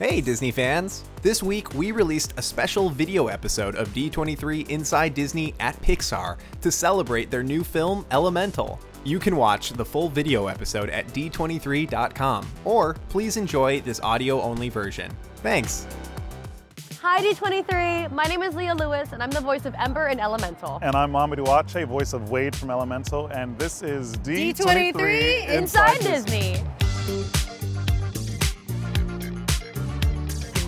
Hey, Disney fans! This week we released a special video episode of D23 Inside Disney at Pixar to celebrate their new film Elemental. You can watch the full video episode at d23.com, or please enjoy this audio only version. Thanks! Hi D23, my name is Leah Lewis and I'm the voice of Ember in Elemental. And I'm Mamoudou Athie, voice of Wade from Elemental, and this is D23, D23 Inside Disney.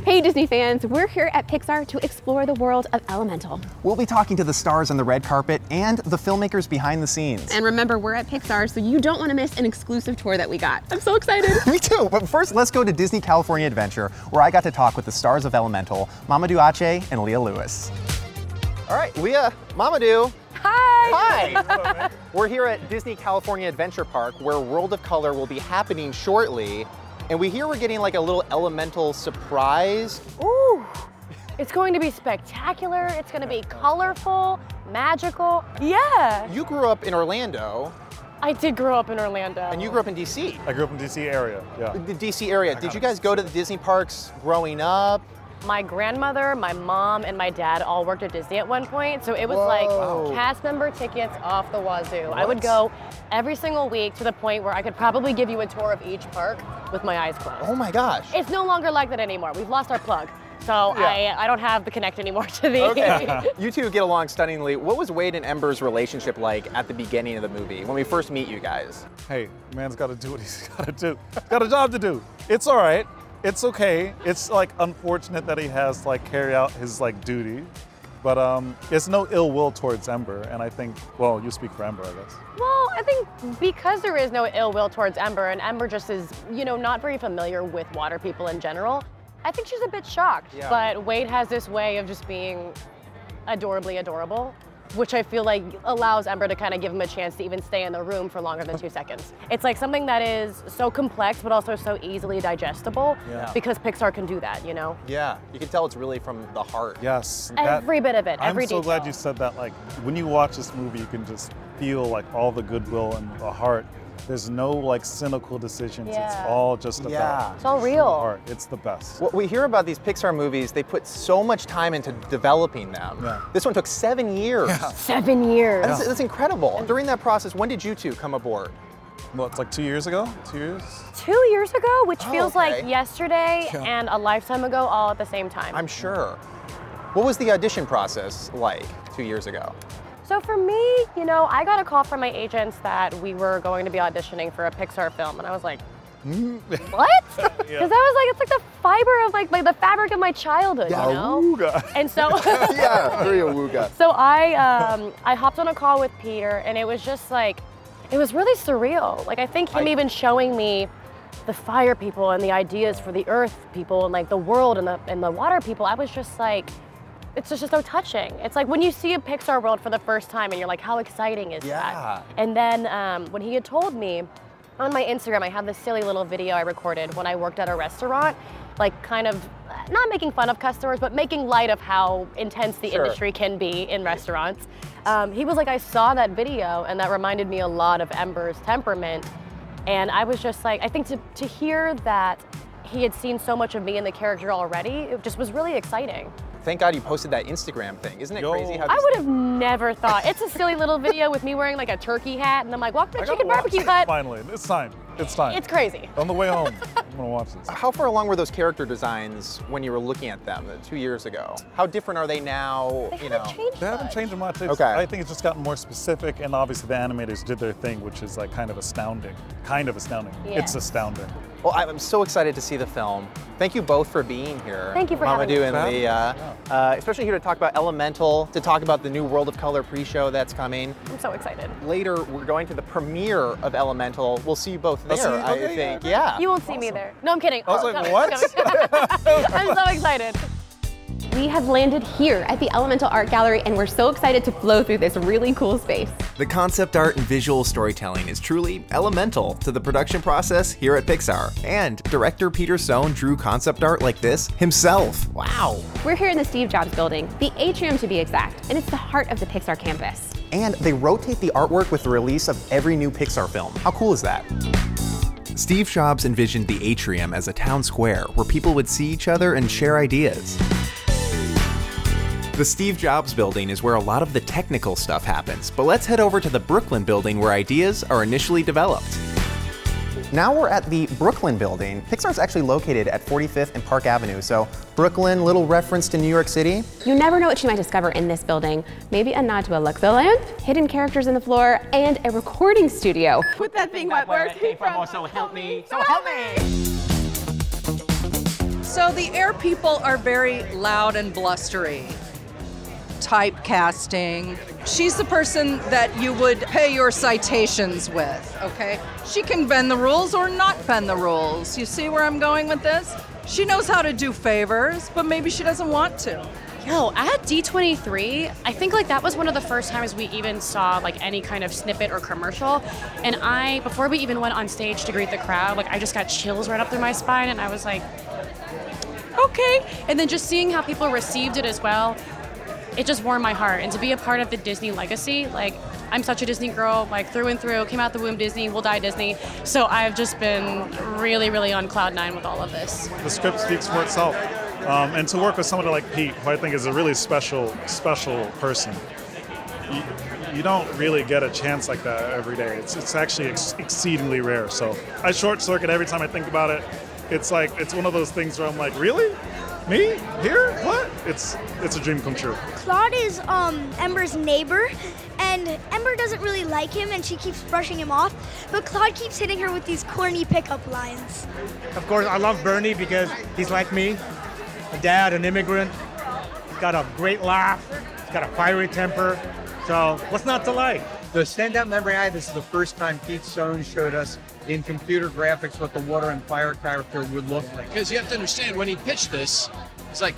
Hey Disney fans, we're here at Pixar to explore the world of Elemental. We'll be talking to the stars on the red carpet and the filmmakers behind the scenes. And remember, we're at Pixar, so you don't want to miss an exclusive tour that we got. I'm so excited. Me too, but first let's go to Disney California Adventure, where I got to talk with the stars of Elemental, Mamoudou Athie and Leah Lewis. All right, Leah, Mamoudou. Hi! Hi! We're here at Disney California Adventure Park where World of Color will be happening shortly. And we hear we're getting like a little elemental surprise. Ooh, it's going to be spectacular. It's going to be colorful, magical. Yeah, You grew up in Orlando I did grow up in Orlando. and you grew up in DC. I grew up in the DC area, yeah. The DC area. Did you guys go to the Disney parks growing up? My grandmother, my mom, and my dad all worked at Disney at one point, so it was Whoa. like cast member tickets off the wazoo. I would go every single week to the point where I could probably give you a tour of each park with my eyes closed. Oh my gosh. It's no longer like that anymore. We've lost our plug. So Yeah. I, I don't have the connect anymore to the. Okay. you two get along stunningly. What was Wade and Ember's relationship like at the beginning of the movie when we first meet you guys? Hey, man's got to do what he's got to do. got a job to do. It's all right. It's okay. It's like unfortunate that he has to like carry out his like duty, but um, it's no ill will towards Ember. And I think, well, you speak for Ember, I guess. Well, I think because there is no ill will towards Ember, and Ember just is, you know, not very familiar with water people in general, I think she's a bit shocked. Yeah. But Wade has this way of just being adorably adorable, which I feel like allows Ember to kind of give him a chance to even stay in the room for longer than two seconds. It's like something that is so complex, but also so easily digestible Yeah. because Pixar can do that, you know? Yeah, you can tell it's really from the heart. Yes. that- Every bit of it, every I'm so detail. glad you said that. Like when you watch this movie, you can just feel like all the goodwill and the heart. There's no like cynical decisions. It's all just about Yeah. It's all real. heart. It's the best. What we hear about these Pixar movies, they put so much time into developing them. Yeah. This one took seven years. Seven years. That's, that's incredible. During that process, when did you two come aboard? Well, it's like two years ago. Two years. Two years ago, which Oh, feels okay. like yesterday Yeah. and a lifetime ago, all at the same time. I'm sure. What was the audition process like two years ago? So for me, you know, I got a call from my agents that we were going to be auditioning for a Pixar film, and I was like, what? Because Yeah. I was like, it's like the fiber of like, like the fabric of my childhood, Yeah. you know? Ooga. And so, yeah, very awooga. so I, um, I hopped on a call with Peter, and it was just like, it was really surreal. Like I think him I- even showing me the fire people and the ideas for the earth people and like the world and the and the water people. I was just like, it's just so touching. It's like when you see a Pixar world for the first time, and you're like, how exciting is Yeah. that? And then um, when he had told me on my Instagram, I have this silly little video I recorded when I worked at a restaurant, like kind of not making fun of customers, but making light of how intense the Sure. industry can be in restaurants. Um, he was like, I saw that video, and that reminded me a lot of Ember's temperament. And I was just like, I think to, to hear that he had seen so much of me in the character already, it just was really exciting. Thank God you posted that Instagram thing. Isn't it Yo. crazy how I would have never thought. It's a silly little video with me wearing like a turkey hat, and I'm like, welcome to I Chicken Barbecue this Hut. Finally, it's time. It's time. It's crazy. On the way home, I'm gonna watch this. How far along were those character designs when you were looking at them uh, two years ago? How different are they now? They you know, haven't changed They haven't changed much. It's, Okay. I think it's just gotten more specific, and obviously the animators did their thing, which is like kind of astounding. Kind of astounding. Yeah. It's astounding. Well, I'm so excited to see the film. Thank you both for being here. Thank you for having Mamoudou us. and For having Leah, uh, especially here to talk about Elemental, to talk about the new World of Color pre-show that's coming. I'm so excited. Later, we're going to the premiere of Elemental. We'll see you both there, see you- I okay, think. yeah, Yeah. You won't see me there. No, I'm kidding. I was Oh, like, no, what? no. I'm so excited. We have landed here at the Elemental Art Gallery, and we're so excited to flow through this really cool space. The concept art and visual storytelling is truly elemental to the production process here at Pixar. And director Peter Sohn drew concept art like this himself. Wow. We're here in the Steve Jobs building, the atrium to be exact, and it's the heart of the Pixar campus. And they rotate the artwork with the release of every new Pixar film. How cool is that? Steve Jobs envisioned the atrium as a town square where people would see each other and share ideas. The Steve Jobs building is where a lot of the technical stuff happens, but let's head over to the Brooklyn building where ideas are initially developed. Now we're at the Brooklyn building. Pixar's actually located at 45th and Park Avenue, so Brooklyn, little reference to New York City. You never know what you might discover in this building. Maybe a nod to a Luxville lamp, hidden characters in the floor, and a recording studio. With that thing what where it came from. So help me. So help me. So the air people are very loud and blustery. Typecasting. She's the person that you would pay your citations with, okay? She can bend the rules or not bend the rules. You see where I'm going with this? She knows how to do favors, but maybe she doesn't want to. Yo, at D23, I think like that was one of the first times we even saw like any kind of snippet or commercial. And I, before we even went on stage to greet the crowd, like I just got chills right up through my spine and I was like, okay. And then just seeing how people received it as well, it just warmed my heart. And to be a part of the Disney legacy, like I'm such a Disney girl, like through and through, came out the womb Disney, will die Disney. So I've just been really, really on cloud nine with all of this. The script speaks for itself. Um, and to work with somebody like Pete, who I think is a really special, special person, you, you don't really get a chance like that every day. It's, it's actually ex- exceedingly rare. So I short circuit every time I think about it. It's like, it's one of those things where I'm like, really? Me? Here? What? It's, it's a dream come true. Claude is um, Ember's neighbor, and Ember doesn't really like him, and she keeps brushing him off. But Claude keeps hitting her with these corny pickup lines. Of course, I love Bernie because he's like me, a dad, an immigrant. He's got a great laugh. He's got a fiery temper. So what's not to like? The standout memory I have, this is the first time Pete Sohn showed us in computer graphics what the water and fire character would look like. Because you have to understand, when he pitched this, it's like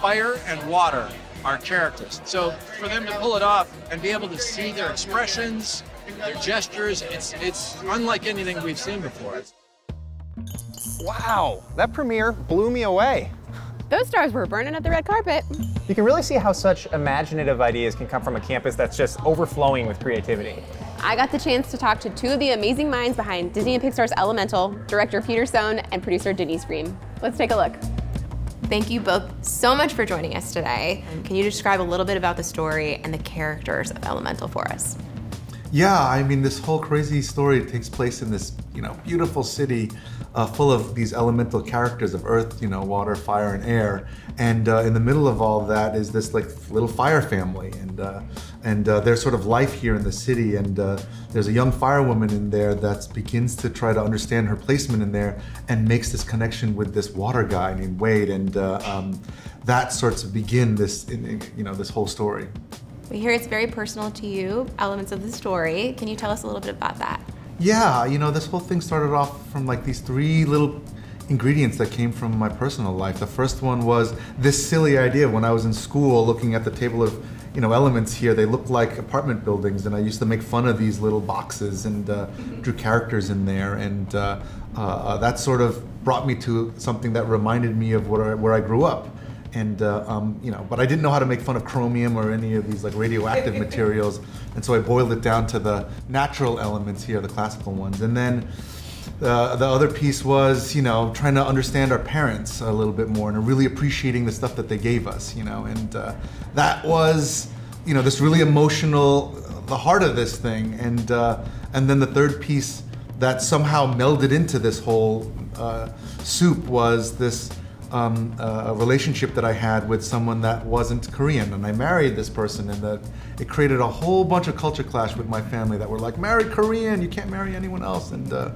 fire and water are characters. So for them to pull it off and be able to see their expressions, their gestures, it's it's unlike anything we've seen before. Wow, that premiere blew me away. Those stars were burning at the red carpet. You can really see how such imaginative ideas can come from a campus that's just overflowing with creativity. I got the chance to talk to two of the amazing minds behind Disney and Pixar's Elemental, director Peter Sohn and producer Denise Ream. Let's take a look. Thank you both so much for joining us today. Can you describe a little bit about the story and the characters of Elemental for us? Yeah, I mean, this whole crazy story takes place in this, you know, beautiful city uh, full of these elemental characters of earth, you know, water, fire, and air. And uh, in the middle of all that is this like little fire family, and uh, and uh, there's sort of life here in the city. And uh, there's a young firewoman in there that begins to try to understand her placement in there, and makes this connection with this water guy named Wade, and uh, um, that starts to begin this, you know, this whole story. We hear it's very personal to you, elements of the story. Can you tell us a little bit about that? Yeah, you know, this whole thing started off from like these three little ingredients that came from my personal life. The first one was this silly idea when I was in school looking at the table of you know elements here they looked like apartment buildings and i used to make fun of these little boxes and uh, drew characters in there and uh, uh, that sort of brought me to something that reminded me of where I, where I grew up and uh, um, you know, but I didn't know how to make fun of chromium or any of these like radioactive materials, and so I boiled it down to the natural elements here, the classical ones, and then. Uh, the other piece was, you know, trying to understand our parents a little bit more and really appreciating the stuff that they gave us, you know, and uh, that was, you know, this really emotional, the heart of this thing, and uh, and then the third piece that somehow melded into this whole uh, soup was this um, a relationship that I had with someone that wasn't Korean, and I married this person, and that it created a whole bunch of culture clash with my family that were like, "Marry Korean, you can't marry anyone else." And uh,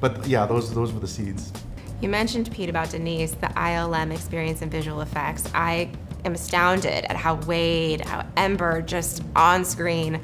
but yeah, those those were the seeds. You mentioned Pete about Denise, the ILM experience and visual effects. I am astounded at how Wade, how Ember, just on screen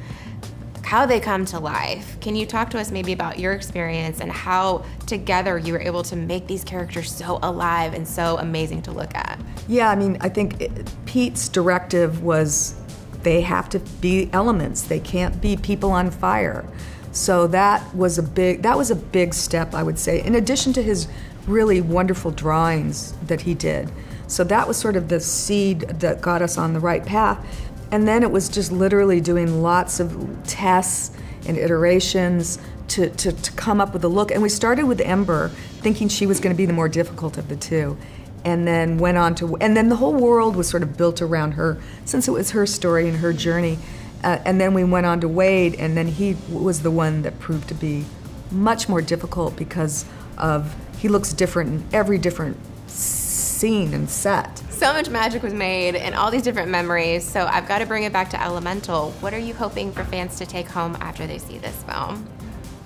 how they come to life. Can you talk to us maybe about your experience and how together you were able to make these characters so alive and so amazing to look at? Yeah, I mean, I think it, Pete's directive was they have to be elements. They can't be people on fire. So that was a big that was a big step, I would say. In addition to his really wonderful drawings that he did. So that was sort of the seed that got us on the right path. And then it was just literally doing lots of tests and iterations to, to, to come up with a look. And we started with Ember, thinking she was going to be the more difficult of the two. And then went on to, and then the whole world was sort of built around her, since it was her story and her journey. Uh, and then we went on to Wade, and then he was the one that proved to be much more difficult because of he looks different in every different scene and set. So much magic was made and all these different memories. So I've got to bring it back to Elemental. What are you hoping for fans to take home after they see this film?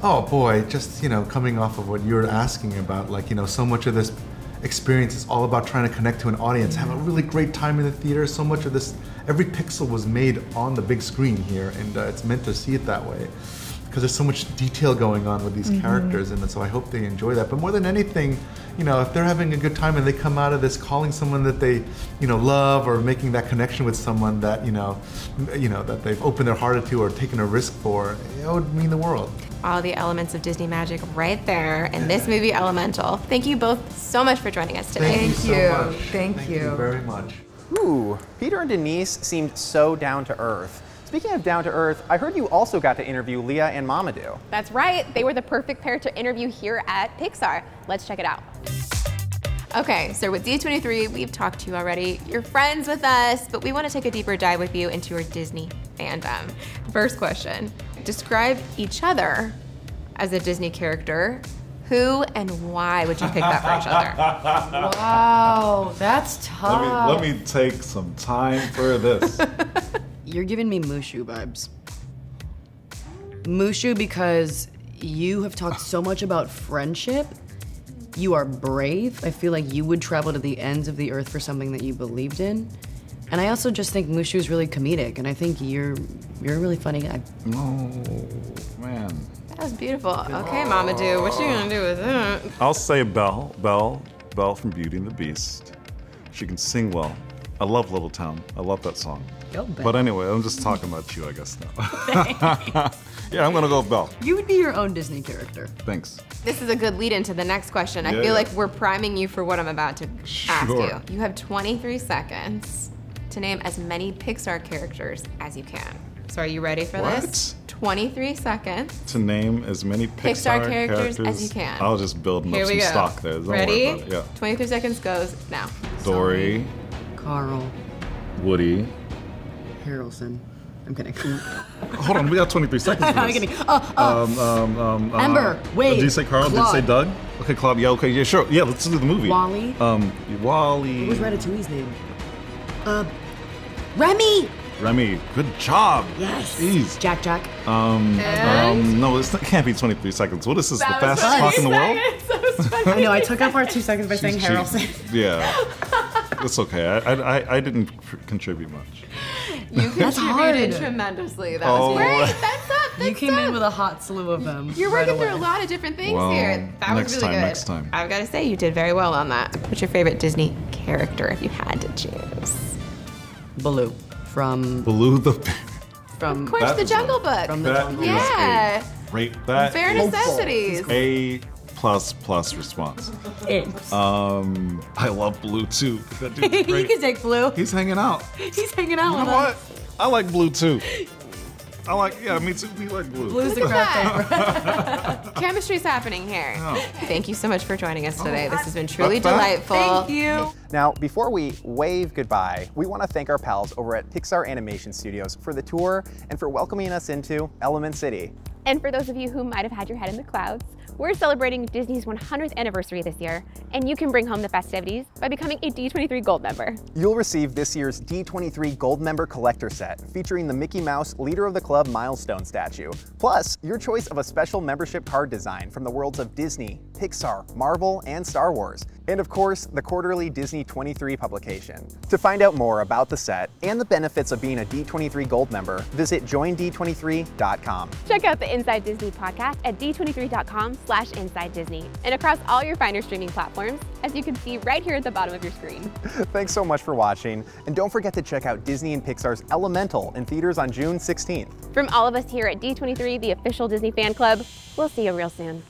Oh boy, just you know, coming off of what you were asking about, like you know, so much of this experience is all about trying to connect to an audience, have a really great time in the theater. So much of this, every pixel was made on the big screen here, and uh, it's meant to see it that way because there's so much detail going on with these Mhm. characters, and so I hope they enjoy that. But more than anything, you know, if they're having a good time and they come out of this calling someone that they, you know, love or making that connection with someone that you know, you know, that they've opened their heart to or taken a risk for, it would mean the world. All the elements of Disney magic right there in this movie, Elemental. Thank you both so much for joining us today. Thank you. Thank, you. very much. Ooh, Peter and Denise seemed so down to earth. Speaking of down to earth, I heard you also got to interview Leah and Mamoudou. That's right. They were the perfect pair to interview here at Pixar. Let's check it out. Okay, so with D23, we've talked to you already. You're friends with us, but we want to take a deeper dive with you into your Disney fandom. First question Describe each other as a Disney character. Who and why would you pick that for each other? Wow, that's tough. Let me let me take some time for this. You're giving me Mushu vibes. Mushu because you have talked so much about friendship. You are brave. I feel like you would travel to the ends of the earth for something that you believed in. And I also just think Mushu is really comedic, and I think you're you're a really funny guy. Oh man. That was beautiful. Okay, Mamoudou, what you gonna do with that? I'll say Belle, Belle, Belle from Beauty and the Beast. She can sing well. I love Little Town. I love that song. Go, Belle. But anyway, I'm just talking about you, I guess now. yeah, I'm gonna go with Belle. You would be your own Disney character. Thanks. This is a good lead into the next question. I Yeah, feel yeah. like we're priming you for what I'm about to ask Sure. you. You have 23 seconds to name as many Pixar characters as you can. So are you ready for this? 23 seconds. To name as many Pixar, Pixar characters as you can. I'll just build Here up we some go. stock there. Don't ready? worry about it. Yeah. 23 seconds goes now. Dory, Carl Woody. Harrelson. I'm kidding. Hold on, we got 23 seconds. For I'm this. kidding. Oh, oh. Um, um, um, uh, Ember, Wade, Did you say Carl? Did you say Claude. Doug? Okay, Claude. Yeah, okay, yeah, sure. Yeah, let's do the movie. WALL-E. Um, WALL-E. What was Ratatouille's name? Uh, Remy. Remy, good job. Yes. Jeez. Jack Jack. Um, And? um, no, it's, it can't be 23 seconds. What is this, That the fastest clock in the world? I know. I took up our two seconds by saying She's- Harrelson. Yeah. It's okay. I, I, I- I didn't c- contribute much. You That's contributed hard. tremendously. That Oh. was great. That's up. You came in with a hot slew of them. You're right working through a lot of different things Well, here. That next was really time, good. next time. I've got to say, you did very well on that. What's your favorite Disney character if you had to choose? Baloo from Baloo the from Of course, the Jungle Book. From the That Jungle Book. yeah. Great. That Bare is necessities. A plus plus response. Um, I love Blue too. That dude's you can take Blue. He's hanging out. He's hanging out You with what? us. I like Blue too. I like, yeah, me too. We like Blue. Blue's the crap paper. Chemistry's happening here. Oh. Thank you so much for joining us today. This has been truly Not bad. delightful. Thank you. Now, before we wave goodbye, we want to thank our pals over at Pixar Animation Studios for the tour and for welcoming us into Element City. And for those of you who might have had your head in the clouds, we're celebrating Disney's 100th anniversary this year, and you can bring home the festivities by becoming a D23 Gold member. You'll receive this year's D23 Gold Member Collector Set featuring the Mickey Mouse Leader of the Club milestone statue, plus your choice of a special membership card design from the worlds of Disney, Pixar, Marvel, and Star Wars, and of course, the quarterly Disney 23 publication. To find out more about the set and the benefits of being a D23 Gold member, visit joind23.com. Check out the Inside Disney podcast at d23.com slash inside Disney and across all your finer streaming platforms, as you can see right here at the bottom of your screen. Thanks so much for watching, and don't forget to check out Disney and Pixar's Elemental in theaters on June 16th. From all of us here at D23, the official Disney fan club, we'll see you real soon.